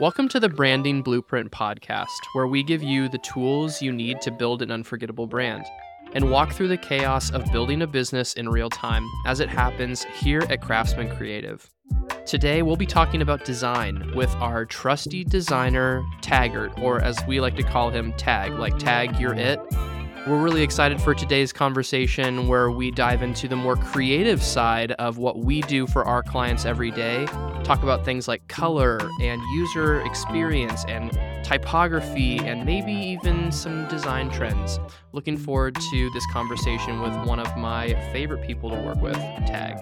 Welcome to the Branding Blueprint podcast, where we give you the tools you need to build an unforgettable brand and walk through the chaos of building a business in real time as it happens here at Craftsman Creative. Today, we'll be talking about design with our trusty designer, Taggart, or as we like to call him, Tagg, like Tag, you're it. We're really excited for today's conversation where we dive into the more creative side of what we do for our clients every day. Talk about things like color and user experience and typography and maybe even some design trends. Looking forward to this conversation with one of my favorite people to work with, Tagg.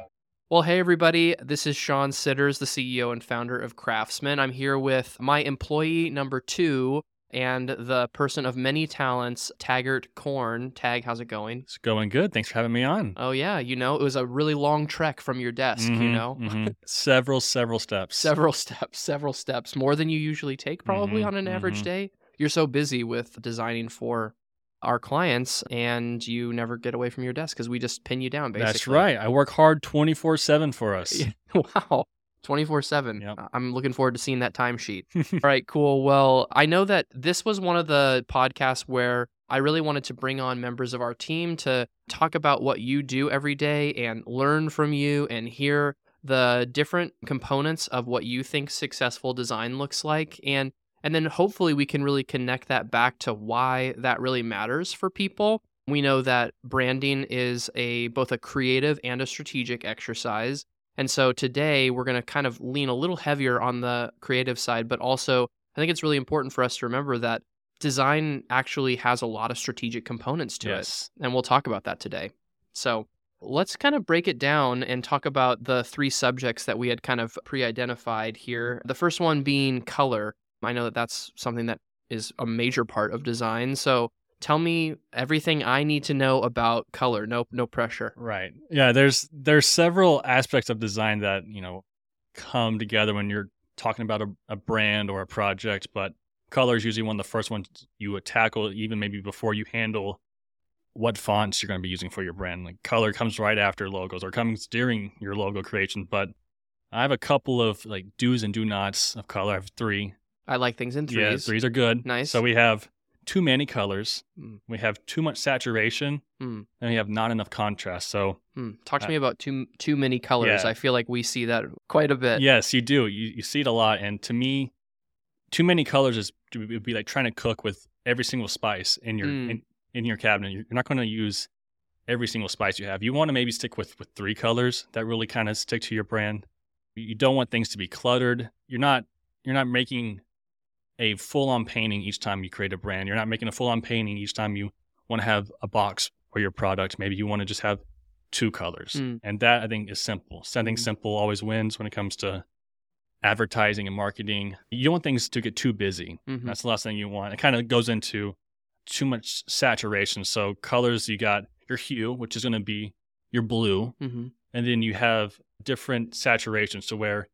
Well, hey, everybody. This is Sean Sitters, the CEO and founder of Craftsman. I'm here with my employee number two, and the person of many talents, Taggart Korn. Tagg, how's it going? It's going good. Thanks for having me on. Oh yeah, you know it was a really long trek from your desk. Mm-hmm, you know, mm-hmm. several, several steps. Several steps. Several steps. More than you usually take, probably mm-hmm, on an average mm-hmm. day. You're so busy with designing for our clients, and you never get away from your desk because we just pin you down. Basically, that's right. I work hard twenty four seven for us. wow. 24 7. I'm looking forward to seeing that timesheet. All right, cool. Well, I know that this was one of the podcasts where I really wanted to bring on members of our team to talk about what you do every day and learn from you and hear the different components of what you think successful design looks like and and then hopefully we can really connect that back to why that really matters for people. We know that branding is a both a creative and a strategic exercise and so today we're going to kind of lean a little heavier on the creative side, but also I think it's really important for us to remember that design actually has a lot of strategic components to yes. it. And we'll talk about that today. So let's kind of break it down and talk about the three subjects that we had kind of pre identified here. The first one being color. I know that that's something that is a major part of design. So tell me everything I need to know about color. No, no pressure. Right. Yeah. There's there's several aspects of design that you know come together when you're talking about a, a brand or a project. But color is usually one of the first ones you would tackle, even maybe before you handle what fonts you're going to be using for your brand. Like color comes right after logos or comes during your logo creation. But I have a couple of like do's and do nots of color. I have three. I like things in threes. Yeah, threes are good. Nice. So we have too many colors. Mm. We have too much saturation, mm. and we have not enough contrast. So, mm. talk to uh, me about too too many colors. Yeah. I feel like we see that quite a bit. Yes, you do. You you see it a lot, and to me, too many colors is would be like trying to cook with every single spice in your mm. in, in your cabinet. You're not going to use every single spice you have. You want to maybe stick with with three colors that really kind of stick to your brand. You don't want things to be cluttered. You're not you're not making a full on painting each time you create a brand. You're not making a full on painting each time you want to have a box for your product. Maybe you want to just have two colors. Mm. And that I think is simple. Something mm. simple always wins when it comes to advertising and marketing. You don't want things to get too busy. Mm-hmm. That's the last thing you want. It kind of goes into too much saturation. So colors, you got your hue, which is going to be your blue. Mm-hmm. And then you have different saturations to where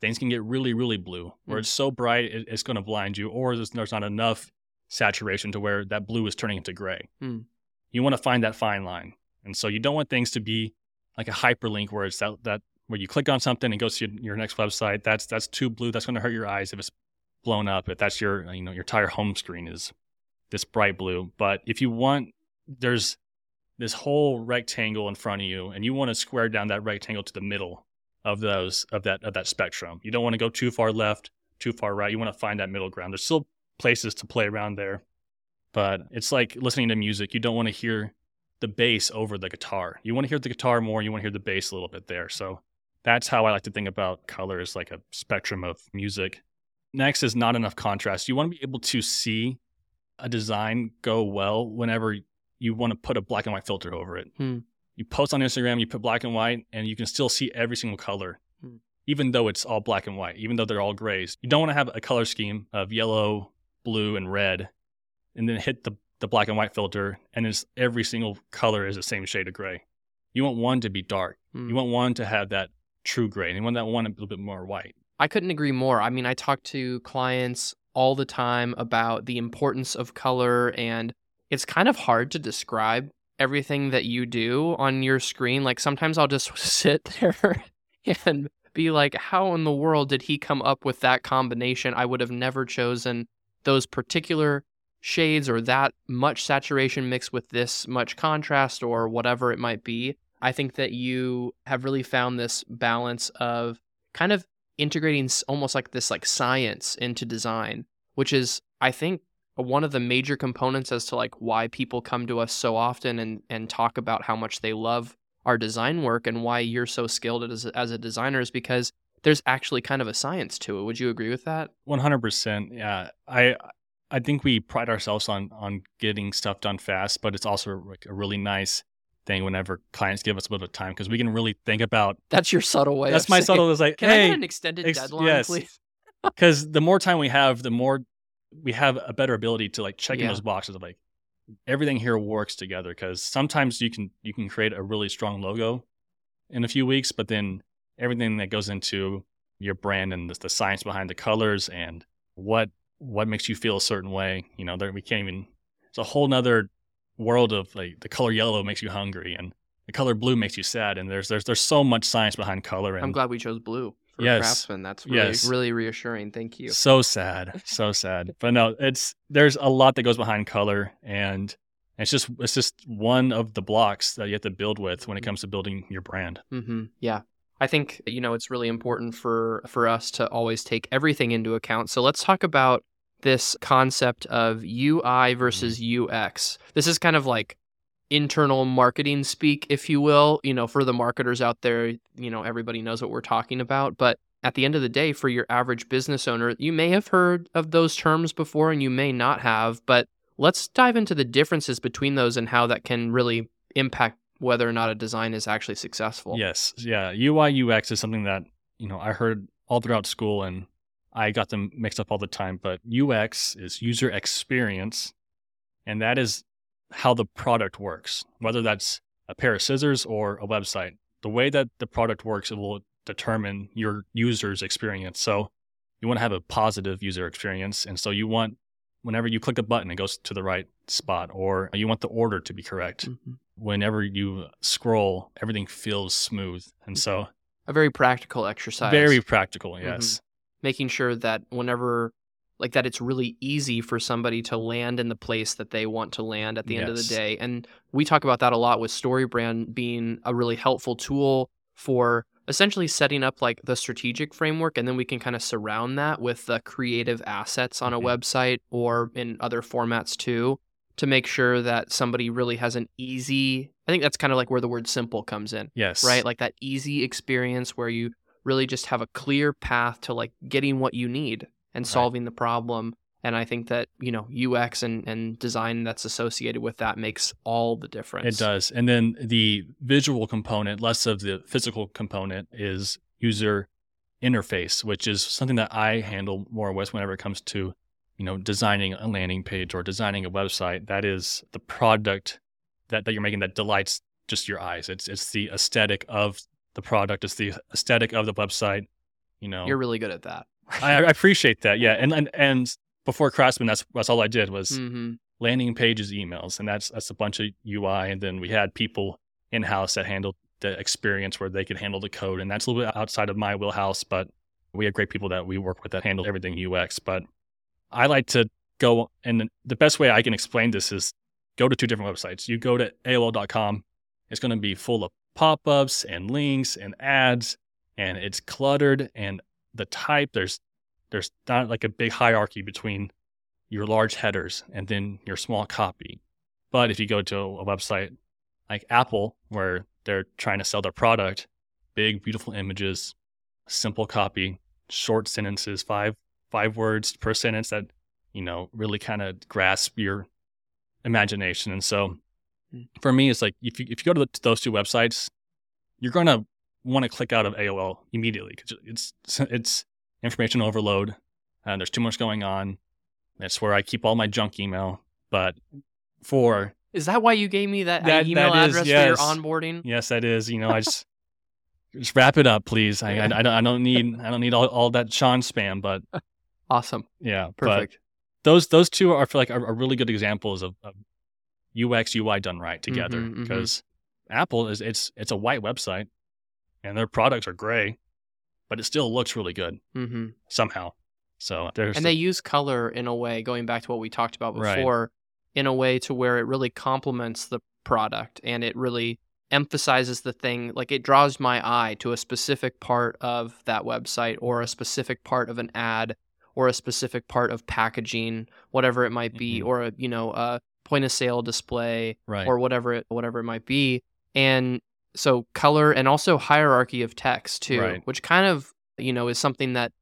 things can get really, really blue, where mm. it's so bright it, it's going to blind you, or there's, there's, not enough saturation to where that blue is turning into gray. Mm. You want to find that fine line, and so you don't want things to be like a hyperlink where it's that, that where you click on something and goes to your, your next website. That's that's too blue. That's going to hurt your eyes if it's blown up. If that's your you know your entire home screen is this bright blue. But if you want, there's this whole rectangle in front of you, and you want to square down that rectangle to the middle of those of that of that spectrum. You don't want to go too far left, too far right. You want to find that middle ground. There's still places to play around there, but it's like listening to music. You don't want to hear the bass over the guitar. You want to hear the guitar more. You want to hear the bass a little bit there. So that's how I like to think about color as like a spectrum of music. Next is not enough contrast. You want to be able to see a design go well whenever you want to put a black and white filter over it. Hmm you post on Instagram, you put black and white, and you can still see every single color, hmm. even though it's all black and white, even though they're all grays. You don't want to have a color scheme of yellow, blue, and red, and then hit the, the black and white filter, and it's every single color is the same shade of gray. You want one to be dark. Hmm. You want one to have that true gray, and you want that one a little bit more white. I couldn't agree more. I mean, I talk to clients all the time about the importance of color, and it's kind of hard to describe everything that you do on your screen. Like sometimes I'll just sit there and be like, how in the world did he come up with that combination? I would have never chosen those particular shades or that much saturation mixed with this much contrast or whatever it might be. I think that you have really found this balance of kind of integrating almost like this like science into design, which is I think one of the major components as to like why people come to us so often and and talk about how much they love our design work and why you're so skilled as as a designer is because there's actually kind of a science to it. Would you agree with that? 100%. Yeah. I I think we pride ourselves on on getting stuff done fast, but it's also like a really nice thing whenever clients give us a bit of time because we can really think about. That's your subtle way. That's my saying, subtle. Is like, can hey, I get an extended ex- deadline, yes. please? Because the more time we have, the more we have a better ability to like check in those boxes of like everything here works together. Because sometimes you can you can create a really strong logo in a few weeks, but then everything that goes into your brand and the, the science behind the colors and what what makes you feel a certain way. You know, there we can't even. It's a whole nother world of like the color yellow makes you hungry and the color blue makes you sad. And there's there's there's so much science behind color. And I'm glad we chose blue for yes, craftsman. That's really yes. really reassuring. Thank you. So sad, so sad. But no, it's there's a lot that goes behind color, and it's just it's just one of the blocks that you have to build with when it comes to building your brand. Mm-hmm. Yeah. I think you know it's really important for for us to always take everything into account. So let's talk about this concept of UI mm-hmm. versus UX. This is kind of like internal marketing speak, if you will. You know, for the marketers out there, you know, everybody knows what we're talking about. But at the end of the day, for your average business owner, you may have heard of those terms before and you may not have. But let's dive into the differences between those and how that can really impact whether or not a design is actually successful. Yes. Yeah. UI, UX is something that, you know, I heard all throughout school and I got them mixed up all the time, but UX is user experience, and that is how the product works, whether that's a pair of scissors or a website. The way that the product works, it will determine your user's experience. So you want to have a positive user experience. And so you want, whenever you click a button, it goes to the right spot, or you want the order to be correct. Mm-hmm. Whenever you scroll, everything feels smooth. And so, a very practical exercise. Very practical, yes. Mm-hmm making sure that whenever like that it's really easy for somebody to land in the place that they want to land at the yes. end of the day and we talk about that a lot with storybrand being a really helpful tool for essentially setting up like the strategic framework and then we can kind of surround that with the creative assets on a mm-hmm. website or in other formats too to make sure that somebody really has an easy i think that's kind of like where the word simple comes in yes right like that easy experience where you really just have a clear path to like getting what you need and solving right. the problem and i think that you know ux and, and design that's associated with that makes all the difference it does and then the visual component less of the physical component is user interface which is something that i handle more with whenever it comes to you know designing a landing page or designing a website that is the product that, that you're making that delights just your eyes it's it's the aesthetic of the product, it's the aesthetic of the website. You know, you're really good at that. I, I, appreciate that. Yeah, and and and before Craftsman, that's that's all I did was mm-hmm. landing pages, emails, and that's that's a bunch of UI. And then we had people in house that handled the experience where they could handle the code, and that's a little bit outside of my wheelhouse. But we have great people that we work with that handle everything UX. But I like to go, and the best way I can explain this is go to two different websites. You go to AOL.com. It's going to be full of pop ups and links and ads, and it's cluttered. And the type, there's there's not like a big hierarchy between your large headers and then your small copy. But if you go to a website like Apple, where they're trying to sell their product, big, beautiful images, simple copy, short sentences, five five words per sentence that you know really kind of grasp your imagination. And so Mm. For me, it's like if you if you go to, the, to those two websites, you're gonna want to click out of AOL immediately because it's it's information overload and there's too much going on. That's where I keep all my junk email. But for is that why you gave me that, that email that is, address yes. for your onboarding? Yes, that is. You know, I just just wrap it up, please. I, I, I, don't I don't need I don't need all, all that Sean spam, but awesome. Yeah, perfect. those those two are for like are, are really good examples of, of UX UI done right together mm-hmm, because mm-hmm. Apple is it's it's a white website and their products are gray, but it still looks really good mm-hmm. somehow. So there's and they use color in a way, going back to what we talked about before, right. in a way to where it really complements the product and it really emphasizes the thing like it draws my eye to a specific part of that website or a specific part of an ad or a specific part of packaging whatever it might be mm-hmm. or a you know a point of sale display right. or whatever it whatever it might be and so color and also hierarchy of text too right. which kind of you know is something that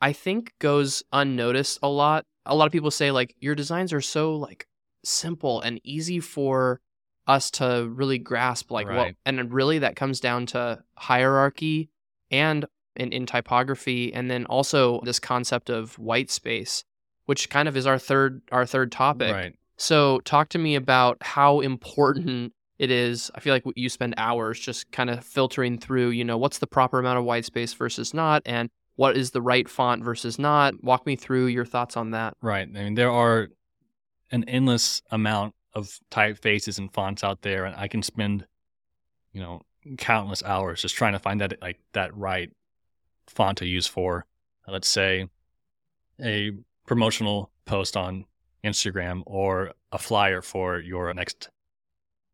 i think goes unnoticed a lot a lot of people say like your designs are so like simple and easy for us to really grasp like right. what and really that comes down to hierarchy and in, in typography and then also this concept of white space which kind of is our third our third topic right so talk to me about how important it is i feel like you spend hours just kind of filtering through you know what's the proper amount of white space versus not and what is the right font versus not. Walk me through your thoughts on that. Right i mean there are an endless amount of typefaces and fonts out there, and I can spend, you know, countless hours just trying to find that like that right font to use for, let's say, a promotional post on Instagram or a flyer for your next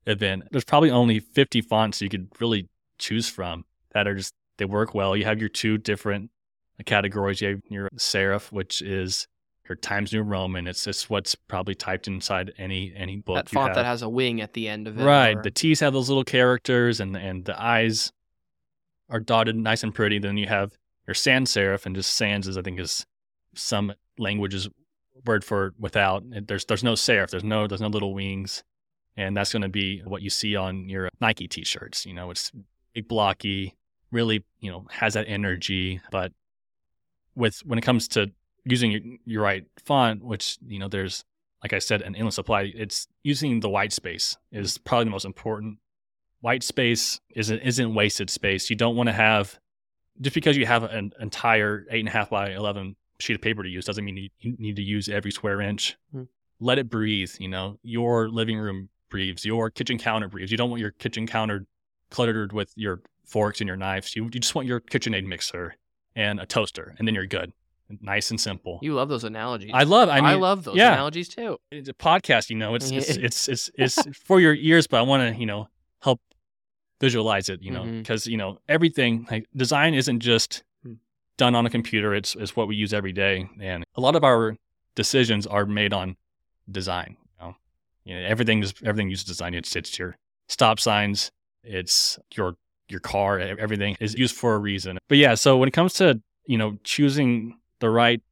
event. There's probably only 50 fonts you could really choose from that are just they work well. You have your two different categories. You have your serif, which is or Times New Roman. It's just what's probably typed inside any any book. That font that has a wing at the end of it. Right. Or... The T's have those little characters, and and the I's are dotted nice and pretty. Then you have your sans serif, and just sans is I think is some languages word for without. There's there's no serif. There's no there's no little wings, and that's going to be what you see on your Nike T-shirts. You know, it's big blocky, really you know has that energy, but with when it comes to using your, your right font, which you know there's like I said an endless supply. It's using the white space is probably the most important. White space isn't isn't wasted space. You don't want to have just because you have an entire eight and a half by eleven sheet of paper to use doesn't mean you, you need to use every square inch. Mm-hmm. Let it breathe. You know, your living room breathes, your kitchen counter breathes. You don't want your kitchen counter cluttered with your forks and your knives. You, you just want your KitchenAid mixer and a toaster, and then you're good nice and simple. You love those analogies. I love. I mean, I love those yeah. analogies too. It's a podcast, you know. It's it's it's it's, it's for your ears, but I want to you know help visualize it, you know, because mm-hmm. you know everything like design isn't just hmm. done on a computer. It's it's what we use every day, and a lot of our decisions are made on design. You know, everything is everything uses design. It's it's your stop signs. It's your your car. Everything is used for a reason. But yeah, so when it comes to you know choosing the right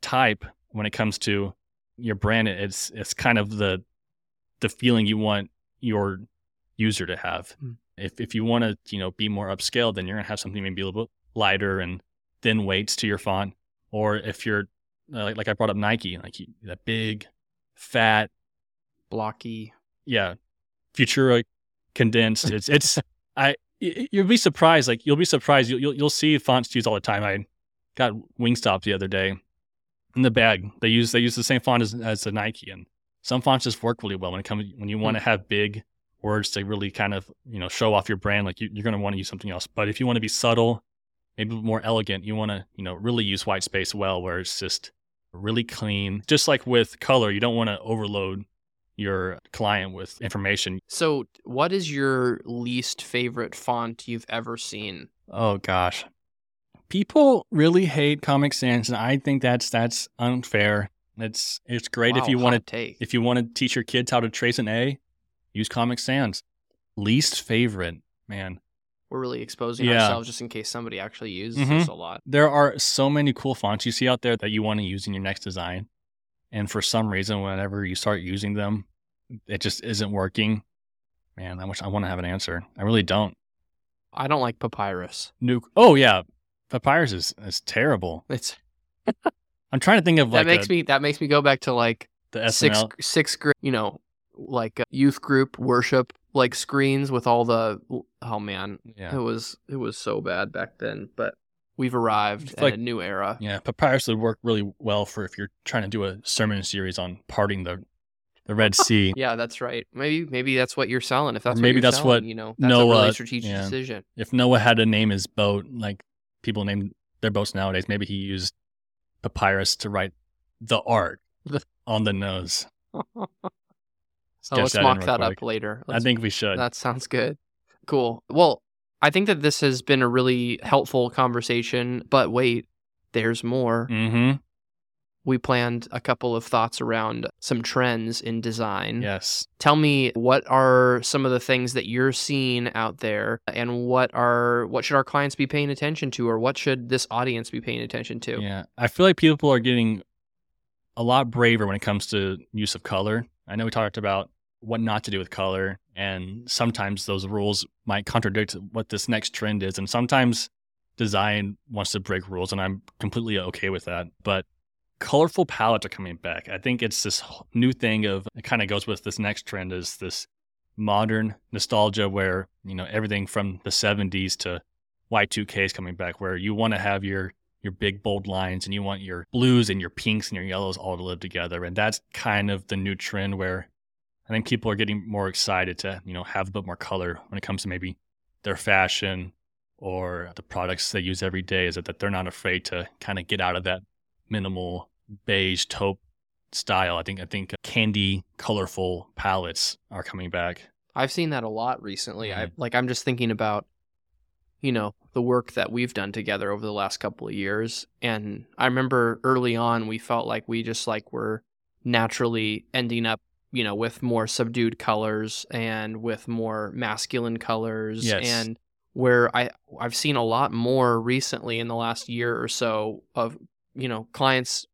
type when it comes to your brand. It's it's kind of the the feeling you want your user to have. Mm. If if you want to you know be more upscale, then you're gonna have something maybe a little bit lighter and thin weights to your font. Or if you're uh, like like I brought up Nike, like that big, fat, blocky, yeah, Futura condensed. It's it's I you'll be surprised. Like you'll be surprised. You'll you'll, you'll see fonts used all the time. I got Wingstop the other day in the bag. They use they use the same font as, as the Nike, and some fonts just work really well when it comes when you want to hmm. have big words to really kind of you know show off your brand. Like you, are going to want to use something else. But if you want to be subtle, maybe more elegant, you want to you know really use white space well, where it's just really clean. Just like with color, you don't want to overload your client with information. So, what is your least favorite font you've ever seen? Oh gosh people really hate Comic Sans, and I think that's that's unfair. It's it's great wow, if you want to take if you want to teach your kids how to trace an A, use Comic Sans. Least favorite, man. We're really exposing yeah. ourselves just in case somebody actually uses mm-hmm. this a lot. There are so many cool fonts you see out there that you want to use in your next design. And for some reason, whenever you start using them, it just isn't working. Man, I wish I want to have an answer. I really don't. I don't like papyrus. Nuke. Oh yeah, Papyrus is is terrible. It's. I'm trying to think of like that makes a, me that makes me go back to like the sixth sixth grade, you know, like uh, youth group worship like screens with all the oh man, yeah. it was it was so bad back then, but we've arrived in like, a new era. Yeah, papyrus would work really well for if you're trying to do a sermon series on parting the the Red Sea. yeah, that's right. Maybe maybe that's what you're selling. If that's maybe what that's selling, what you know, that's Noah, a really strategic yeah. decision. If Noah had to name his boat like people name their boats nowadays. Maybe he used papyrus to write the art on the nose. oh, let's mock that quick. up later. Let's, I think we should. That sounds good. Cool. Well, I think that this has been a really helpful conversation, but wait, there's more. Mm-hmm. We planned a couple of thoughts around some trends in design. Yes. Tell me what are some of the things that you're seeing out there and what are what should our clients be paying attention to or what should this audience be paying attention to? Yeah. I feel like people are getting a lot braver when it comes to use of color. I know we talked about what not to do with color and sometimes those rules might contradict what this next trend is and sometimes design wants to break rules and I'm completely okay with that. But colorful palettes are coming back. I think it's this new thing of it kind of goes with this next trend is this modern nostalgia where, you know, everything from the 70s to Y2K is coming back where you want to have your your big bold lines and you want your blues and your pinks and your yellows all to live together. And that's kind of the new trend where I think people are getting more excited to, you know, have a bit more color when it comes to maybe their fashion or the products they use every day is that, that they're not afraid to kind of get out of that minimal beige taupe style. I think I think candy colorful palettes are coming back. I've seen that a lot recently. Mm-hmm. I like I'm just thinking about you know, the work that we've done together over the last couple of years. And I remember early on, we felt like we just like were naturally ending up, you know, with more subdued colors and with more masculine colors. Yes. And where I I've seen a lot more recently in the last year or so of, you know, clients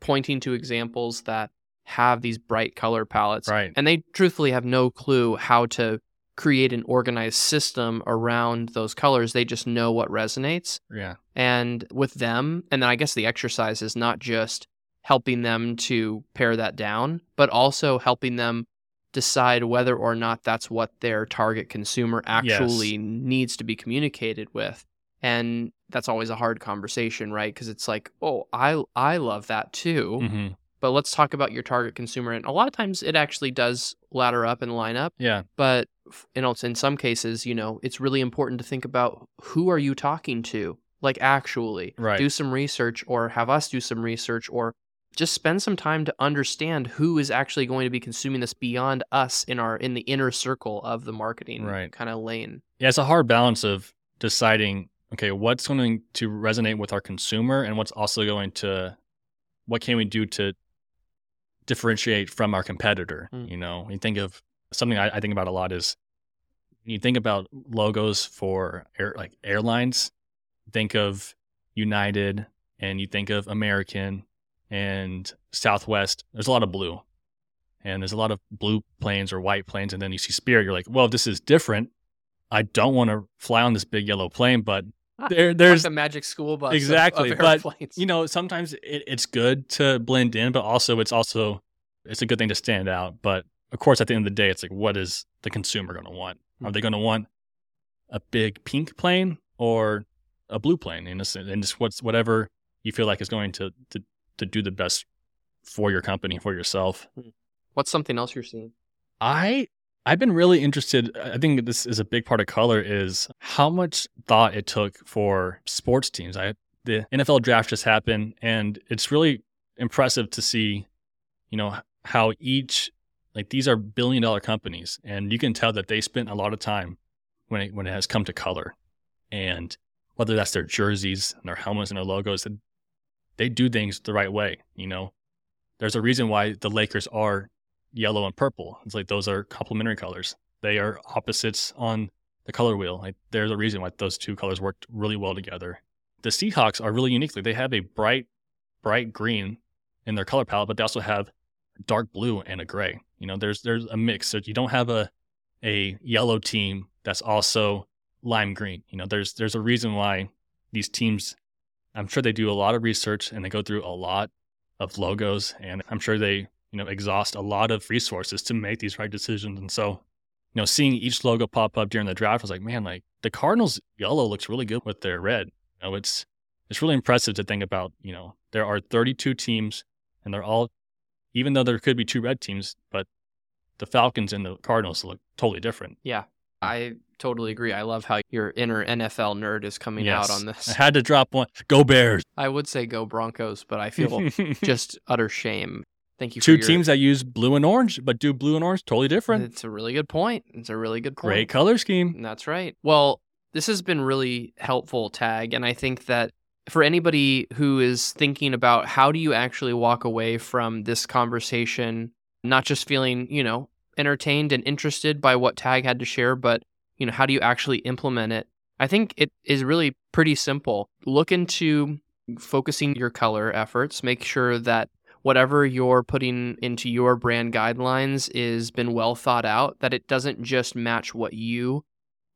pointing to examples that have these bright color palettes. Right. And they truthfully have no clue how to create an organized system around those colors. They just know what resonates. Yeah. And with them, and then I guess the exercise is not just helping them to pare that down, but also helping them decide whether or not that's what their target consumer actually yes. needs to be communicated with. And that's always a hard conversation, right? Because it's like, oh, I I love that too. Mm-hmm but let's talk about your target consumer. And a lot of times it actually does ladder up and line up. Yeah. But know, in some cases, you know, it's really important to think about who are you talking to? Like actually right. do some research or have us do some research or just spend some time to understand who is actually going to be consuming this beyond us in our in the inner circle of the marketing right. kind of lane. Yeah, it's a hard balance of deciding okay, what's going to resonate with our consumer and what's also going to what can we do to differentiate from our competitor. Mm. You know, you think of something I, I, think about a lot is you think about logos for air, like airlines. Think of United, and you think of American and Southwest. There's a lot of blue, and there's a lot of blue planes or white planes, and then you see Spirit. You're like, well, this is different. I don't want to fly on this big yellow plane, but there, there's like the magic school bus. Exactly, of, of but you know, sometimes it, it's good to blend in, but also it's also it's a good thing to stand out. But of course, at the end of the day, it's like, what is the consumer going to want? Are mm-hmm. they going to want a big pink plane or a blue plane? And and it's what's whatever you feel like is going to, to to do the best for your company for yourself. Hmm. What's something else you're seeing? I I've been really interested. I think this is a big part of color is how much thought it took for sports teams. I the NFL draft just happened, and it's really impressive to see, you know, how each like these are billion dollar companies, and you can tell that they spent a lot of time when it when it has come to color, and whether that's their jerseys and their helmets and their logos, they do things the right way. You know, there's a reason why the Lakers are yellow and purple. It's like those are complementary colors. They are opposites on the color wheel. Like there's a reason why those two colors worked really well together. The Seahawks are really unique. Like they have a bright, bright green in their color palette, but they also have dark blue and a gray. You know, there's there's a mix. So you don't have a a yellow team that's also lime green. You know, there's there's a reason why these teams I'm sure they do a lot of research and they go through a lot of logos and I'm sure they you know, exhaust a lot of resources to make these right decisions. And so, you know, seeing each logo pop up during the draft I was like, man, like the Cardinals yellow looks really good with their red. You know, it's it's really impressive to think about, you know, there are 32 teams and they're all even though there could be two red teams, but the Falcons and the Cardinals look totally different. Yeah. I totally agree. I love how your inner NFL nerd is coming yes. out on this. I had to drop one. Go Bears. I would say go Broncos, but I feel just utter shame. Thank you. Two your... teams that use blue and orange, but do blue and orange totally different. It's a really good point. It's a really good point. Great color scheme. That's right. Well, this has been really helpful, Tagg, and I think that for anybody who is thinking about how do you actually walk away from this conversation, not just feeling, you know, entertained and interested by what Tagg had to share, but, you know, how do you actually implement it? I think it is really pretty simple. Look into focusing your color efforts, make sure that whatever you're putting into your brand guidelines is been well thought out, that it doesn't just match what you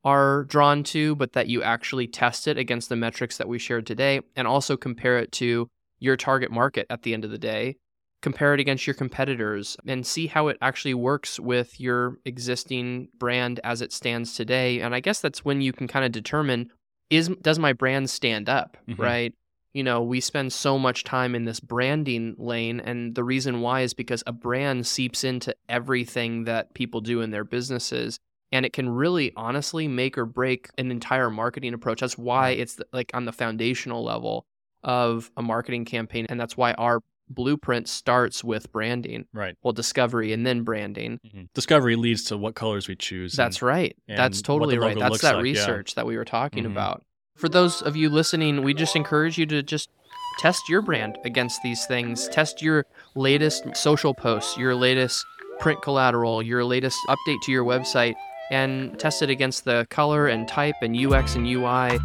are drawn to, but that you actually test it against the metrics that we shared today and also compare it to your target market at the end of the day. Compare it against your competitors and see how it actually works with your existing brand as it stands today. And I guess that's when you can kind of determine is does my brand stand up, mm-hmm. right? You know, we spend so much time in this branding lane and the reason why is because a brand seeps into everything that people do in their businesses and it can really honestly make or break an entire marketing approach. That's why it's like on the foundational level of a marketing campaign and that's why our blueprint starts with branding. Right. Well, discovery and then branding. Mm-hmm. Discovery leads to what colors we choose. That's and, right. And that's totally right. That's that like, research yeah. that we were talking mm-hmm. about. For those of you listening, we just encourage you to just test your brand against these things. Test your latest social posts, your latest print collateral, your latest update to your website and test it against the color and type and UX and UI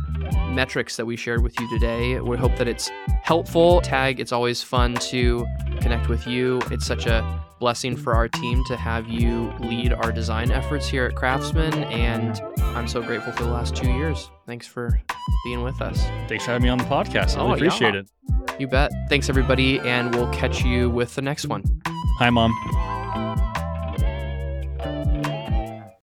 metrics that we shared with you today. We hope that it's helpful. Tagg, it's always fun to connect with you. It's such a blessing for our team to have you lead our design efforts here at Craftsman, and I'm so grateful for the last two years. Thanks for being with us. Thanks for having me on the podcast. I really oh, appreciate yeah. it. You bet. Thanks, everybody, and we'll catch you with the next one. Hi, Mom.